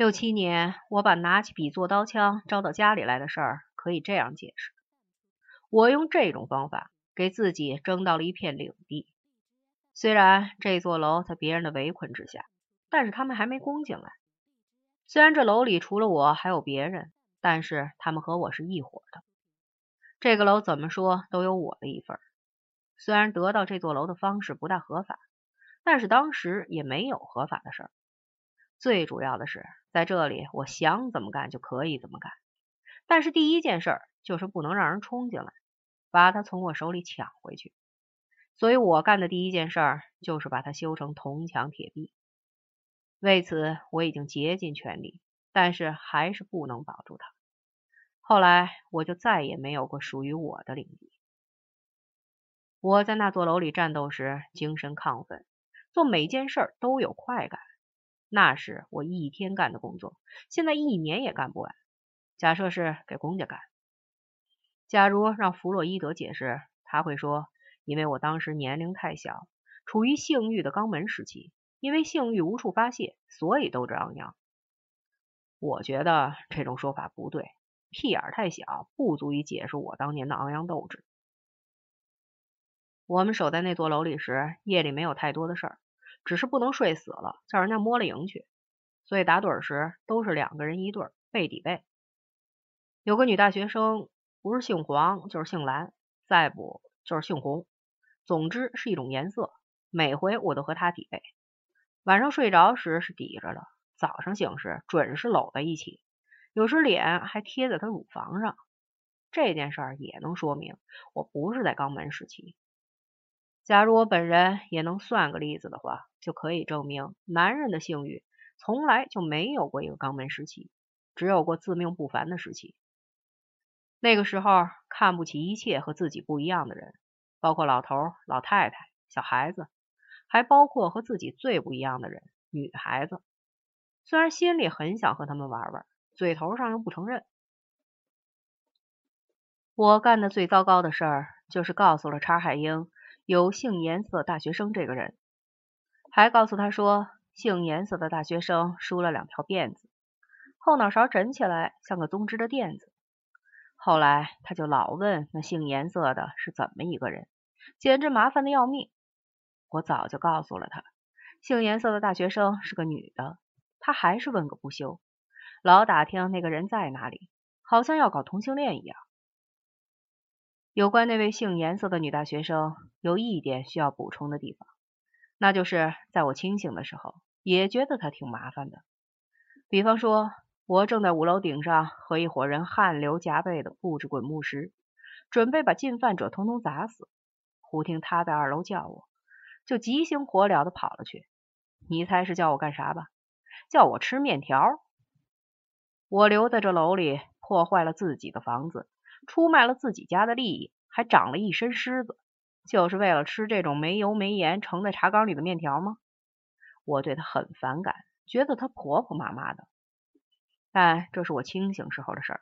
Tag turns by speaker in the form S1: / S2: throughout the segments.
S1: 六七年，我把拿起笔做刀枪招到家里来的事儿，可以这样解释：我用这种方法给自己争到了一片领地。虽然这座楼在别人的围困之下，但是他们还没攻进来。虽然这楼里除了我还有别人，但是他们和我是一伙的。这个楼怎么说都有我的一份。虽然得到这座楼的方式不大合法，但是当时也没有合法的事儿。最主要的是，在这里我想怎么干就可以怎么干。但是第一件事就是不能让人冲进来，把它从我手里抢回去。所以我干的第一件事就是把它修成铜墙铁壁。为此我已经竭尽全力，但是还是不能保住它。后来我就再也没有过属于我的领地。我在那座楼里战斗时，精神亢奋，做每件事都有快感。那是我一天干的工作，现在一年也干不完。假设是给公家干，假如让弗洛伊德解释，他会说：因为我当时年龄太小，处于性欲的肛门时期，因为性欲无处发泄，所以斗志昂扬。我觉得这种说法不对，屁眼太小，不足以解释我当年的昂扬斗志。我们守在那座楼里时，夜里没有太多的事儿。只是不能睡死了，叫人家摸了营去，所以打盹时都是两个人一对，背抵背。有个女大学生，不是姓黄就是姓蓝，再不就是姓红，总之是一种颜色。每回我都和她抵背，晚上睡着时是抵着了，早上醒时准是搂在一起，有时脸还贴在她乳房上。这件事儿也能说明我不是在肛门时期。假如我本人也能算个例子的话，就可以证明男人的性欲从来就没有过一个肛门时期，只有过自命不凡的时期。那个时候看不起一切和自己不一样的人，包括老头、老太太、小孩子，还包括和自己最不一样的人——女孩子。虽然心里很想和他们玩玩，嘴头上又不承认。我干的最糟糕的事儿，就是告诉了查海英。有性颜色大学生这个人，还告诉他说，姓颜色的大学生梳了两条辫子，后脑勺枕起来像个棕枝的垫子。后来他就老问那姓颜色的是怎么一个人，简直麻烦的要命。我早就告诉了他，姓颜色的大学生是个女的，他还是问个不休，老打听那个人在哪里，好像要搞同性恋一样。有关那位姓颜色的女大学生，有一点需要补充的地方，那就是在我清醒的时候，也觉得他挺麻烦的。比方说，我正在五楼顶上和一伙人汗流浃背的布置滚木石，准备把进犯者通通砸死。忽听他在二楼叫我，就急星火燎的跑了去。你猜是叫我干啥吧？叫我吃面条。我留在这楼里，破坏了自己的房子。出卖了自己家的利益，还长了一身虱子，就是为了吃这种没油没盐盛在茶缸里的面条吗？我对他很反感，觉得他婆婆妈妈的。但这是我清醒时候的事儿，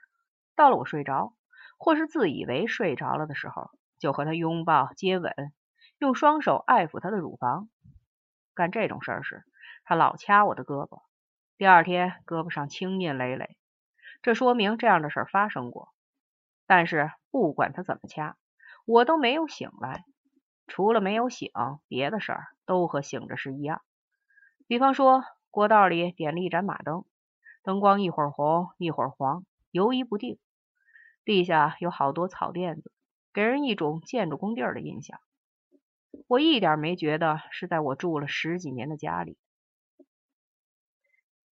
S1: 到了我睡着或是自以为睡着了的时候，就和他拥抱、接吻，用双手爱抚他的乳房。干这种事儿时，他老掐我的胳膊，第二天胳膊上青印累累，这说明这样的事儿发生过。但是不管他怎么掐，我都没有醒来。除了没有醒，别的事儿都和醒着是一样。比方说，过道里点了一盏马灯，灯光一会儿红一会儿黄，游移不定。地下有好多草垫子，给人一种建筑工地儿的印象。我一点没觉得是在我住了十几年的家里。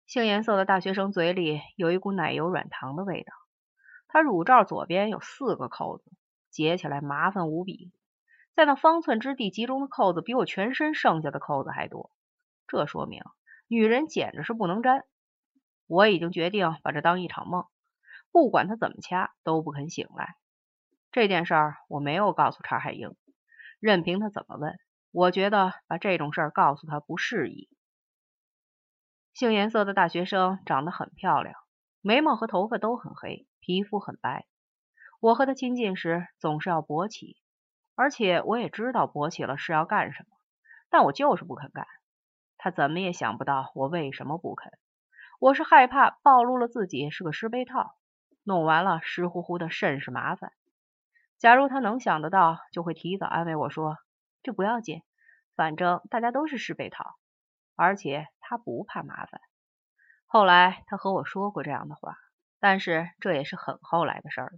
S1: 杏颜色的大学生嘴里有一股奶油软糖的味道。他乳罩左边有四个扣子，解起来麻烦无比。在那方寸之地集中的扣子比我全身剩下的扣子还多，这说明女人简直是不能沾。我已经决定把这当一场梦，不管他怎么掐都不肯醒来。这件事儿我没有告诉查海英，任凭他怎么问，我觉得把这种事儿告诉他不适宜。杏颜色的大学生长得很漂亮，眉毛和头发都很黑。皮肤很白，我和他亲近时总是要勃起，而且我也知道勃起了是要干什么，但我就是不肯干。他怎么也想不到我为什么不肯。我是害怕暴露了自己是个尸杯套，弄完了湿乎乎的甚是麻烦。假如他能想得到，就会提早安慰我说：“这不要紧，反正大家都是尸杯套，而且他不怕麻烦。”后来他和我说过这样的话，但是这也是很后来的事儿。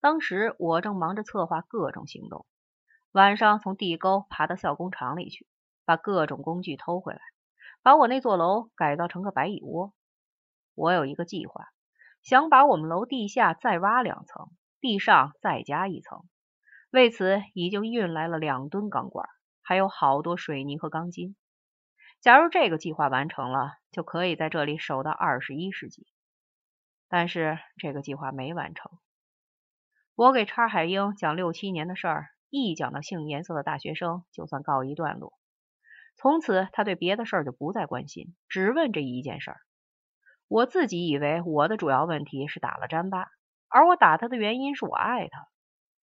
S1: 当时我正忙着策划各种行动，晚上从地沟爬到校工厂里去，把各种工具偷回来。把我那座楼改造成个白蚁窝。我有一个计划，想把我们楼地下再挖两层，地上再加一层。为此，已经运来了两吨钢管，还有好多水泥和钢筋。假如这个计划完成了，就可以在这里守到二十一世纪。但是这个计划没完成。我给叉海英讲六七年的事儿，一讲到性颜色的大学生，就算告一段落。从此，他对别的事儿就不再关心，只问这一件事儿。我自己以为我的主要问题是打了詹巴，而我打他的原因是我爱他。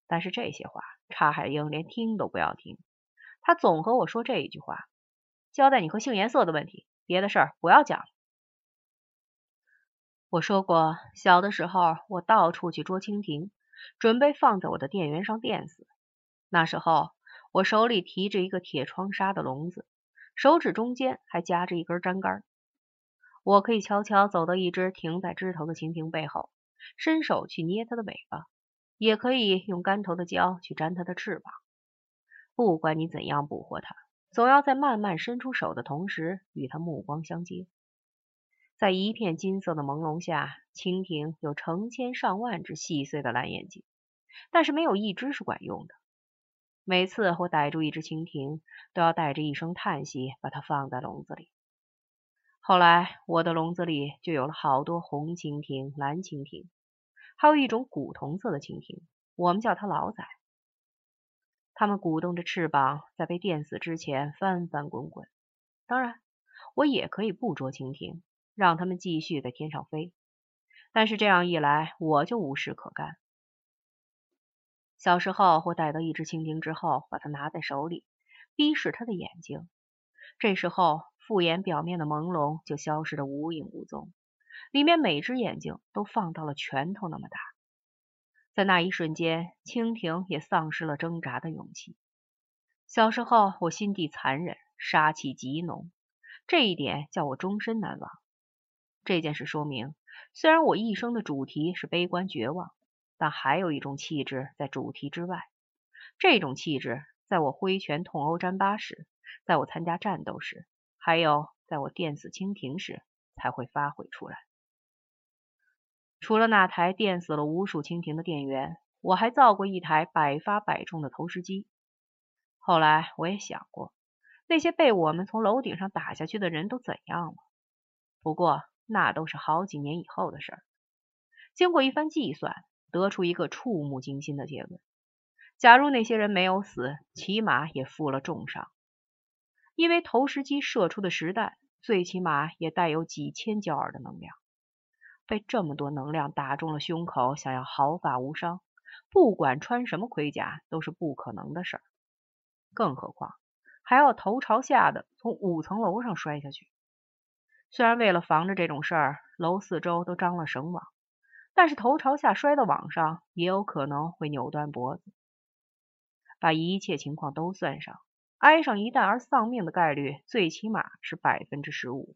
S1: 但是这些话，查海英连听都不要听。他总和我说这一句话：交代你和性颜色的问题，别的事儿不要讲。我说过，小的时候我到处去捉蜻蜓，准备放在我的电源上电死。那时候我手里提着一个铁窗纱的笼子。手指中间还夹着一根粘杆，我可以悄悄走到一只停在枝头的蜻蜓背后，伸手去捏它的尾巴，也可以用干头的胶去粘它的翅膀。不管你怎样捕获它，总要在慢慢伸出手的同时与它目光相接。在一片金色的朦胧下，蜻蜓有成千上万只细碎的蓝眼睛，但是没有一只是管用的。每次我逮住一只蜻蜓，都要带着一声叹息把它放在笼子里。后来，我的笼子里就有了好多红蜻蜓、蓝蜻蜓，还有一种古铜色的蜻蜓，我们叫它老仔。它们鼓动着翅膀，在被电死之前翻翻滚滚。当然，我也可以不捉蜻蜓，让它们继续在天上飞。但是这样一来，我就无事可干。小时候，我逮到一只蜻蜓之后，把它拿在手里，逼视它的眼睛。这时候，复眼表面的朦胧就消失得无影无踪，里面每只眼睛都放到了拳头那么大。在那一瞬间，蜻蜓也丧失了挣扎的勇气。小时候，我心地残忍，杀气极浓，这一点叫我终身难忘。这件事说明，虽然我一生的主题是悲观绝望。但还有一种气质在主题之外，这种气质在我挥拳痛殴詹巴时，在我参加战斗时，还有在我电死蜻蜓时才会发挥出来。除了那台电死了无数蜻蜓的电源，我还造过一台百发百中的投石机。后来我也想过，那些被我们从楼顶上打下去的人都怎样了？不过那都是好几年以后的事儿。经过一番计算。得出一个触目惊心的结论：假如那些人没有死，起码也负了重伤，因为投石机射出的实弹最起码也带有几千焦耳的能量。被这么多能量打中了胸口，想要毫发无伤，不管穿什么盔甲都是不可能的事儿。更何况还要头朝下的从五层楼上摔下去。虽然为了防着这种事儿，楼四周都张了绳网。但是头朝下摔到网上，也有可能会扭断脖子。把一切情况都算上，挨上一弹而丧命的概率最起码是百分之十五。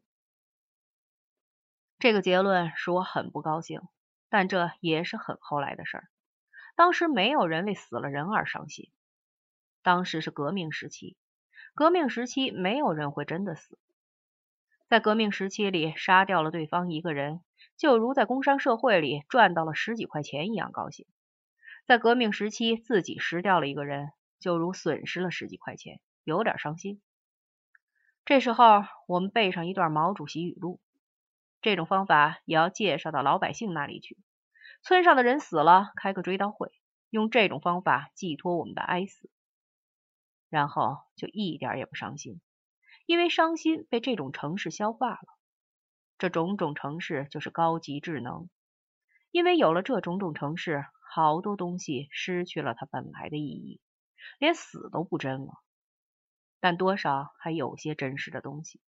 S1: 这个结论使我很不高兴，但这也是很后来的事儿。当时没有人为死了人而伤心。当时是革命时期，革命时期没有人会真的死。在革命时期里，杀掉了对方一个人。就如在工商社会里赚到了十几块钱一样高兴，在革命时期自己失掉了一个人，就如损失了十几块钱，有点伤心。这时候我们背上一段毛主席语录，这种方法也要介绍到老百姓那里去。村上的人死了，开个追悼会，用这种方法寄托我们的哀思，然后就一点也不伤心，因为伤心被这种城市消化了。这种种城市就是高级智能，因为有了这种种城市，好多东西失去了它本来的意义，连死都不真了。但多少还有些真实的东西。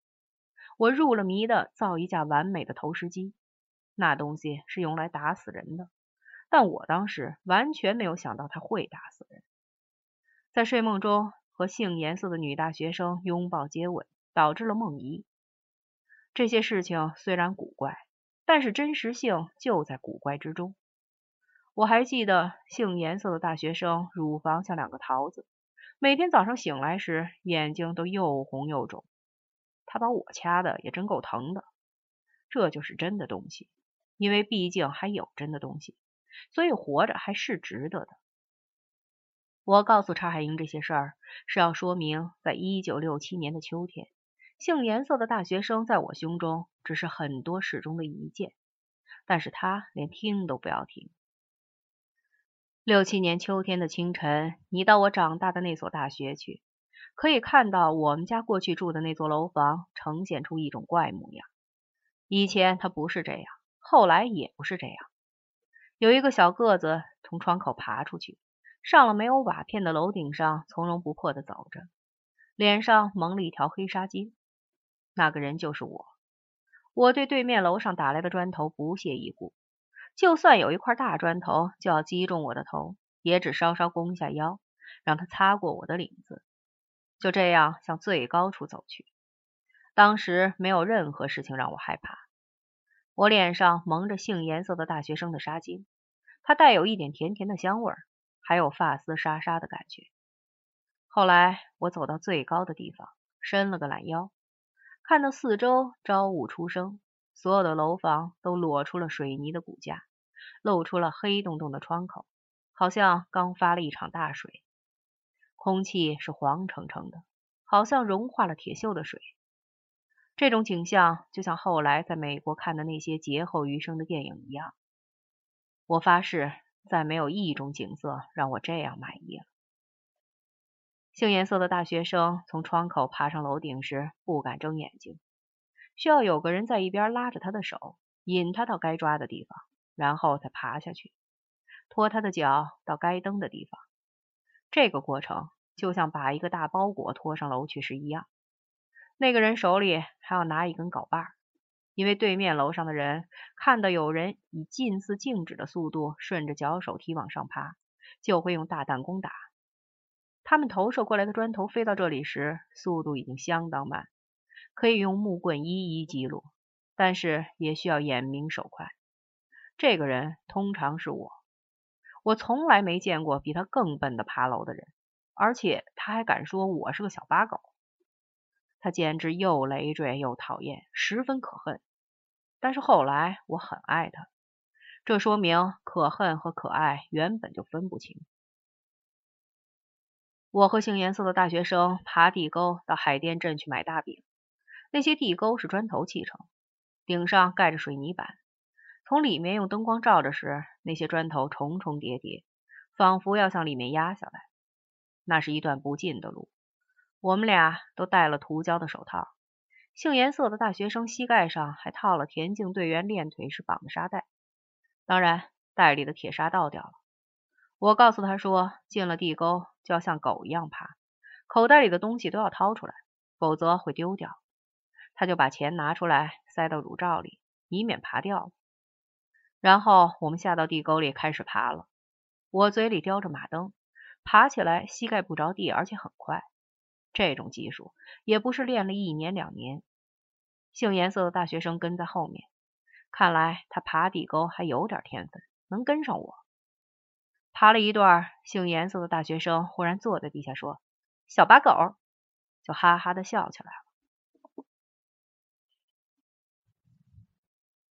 S1: 我入了迷的造一架完美的投石机，那东西是用来打死人的，但我当时完全没有想到它会打死人。在睡梦中和杏颜色的女大学生拥抱接吻，导致了梦遗。这些事情虽然古怪，但是真实性就在古怪之中。我还记得杏颜色的大学生乳房像两个桃子，每天早上醒来时眼睛都又红又肿。他把我掐的也真够疼的。这就是真的东西，因为毕竟还有真的东西，所以活着还是值得的。我告诉查海英这些事儿，是要说明，在一九六七年的秋天，杏颜色的大学生在我胸中只是很多事中的一件，但是他连听都不要听。六七年秋天的清晨，你到我长大的那所大学去，可以看到我们家过去住的那座楼房呈现出一种怪模样。以前它不是这样，后来也不是这样。有一个小个子从窗口爬出去，上了没有瓦片的楼顶上，从容不迫的走着，脸上蒙了一条黑纱巾。那个人就是我。我对对面楼上打来的砖头不屑一顾。就算有一块大砖头就要击中我的头，也只稍稍弓下腰，让他擦过我的领子，就这样向最高处走去。当时没有任何事情让我害怕。我脸上蒙着杏颜色的大学生的纱巾，它带有一点甜甜的香味，还有发丝沙沙的感觉。后来我走到最高的地方，伸了个懒腰，看到四周朝雾初生。所有的楼房都裸出了水泥的骨架，露出了黑洞洞的窗口，好像刚发了一场大水。空气是黄澄澄的，好像融化了铁锈的水。这种景象就像后来在美国看的那些劫后余生的电影一样。我发誓，再没有一种景色让我这样满意了。杏颜色的大学生从窗口爬上楼顶时，不敢睁眼睛。需要有个人在一边拉着他的手，引他到该抓的地方，然后再爬下去，拖他的脚到该蹬的地方。这个过程就像把一个大包裹拖上楼去时一样。那个人手里还要拿一根镐把，因为对面楼上的人看到有人以近似静止的速度顺着脚手梯往上爬，就会用大弹弓打。他们投射过来的砖头飞到这里时，速度已经相当慢。可以用木棍一一击落，但是也需要眼明手快。这个人通常是我，我从来没见过比他更笨的爬楼的人，而且他还敢说我是个小八狗。他简直又累赘又讨厌，十分可恨。但是后来我很爱他，这说明可恨和可爱原本就分不清。我和杏颜色的大学生爬地沟到海淀镇去买大饼。那些地沟是砖头砌成，顶上盖着水泥板。从里面用灯光照着时，那些砖头重重叠叠，仿佛要向里面压下来。那是一段不近的路。我们俩都戴了涂胶的手套，杏颜色的大学生膝盖上还套了田径队员练腿时绑的沙袋，当然袋里的铁砂倒掉了。我告诉他说，进了地沟就要像狗一样爬，口袋里的东西都要掏出来，否则会丢掉。他就把钱拿出来塞到乳罩里，以免爬掉了。然后我们下到地沟里开始爬了。我嘴里叼着马灯，爬起来膝盖不着地，而且很快。这种技术也不是练了一年两年。杏颜色的大学生跟在后面，看来他爬地沟还有点天分，能跟上我。爬了一段，姓严肃的大学生忽然坐在地下说：“小八狗！”就哈哈的笑起来了。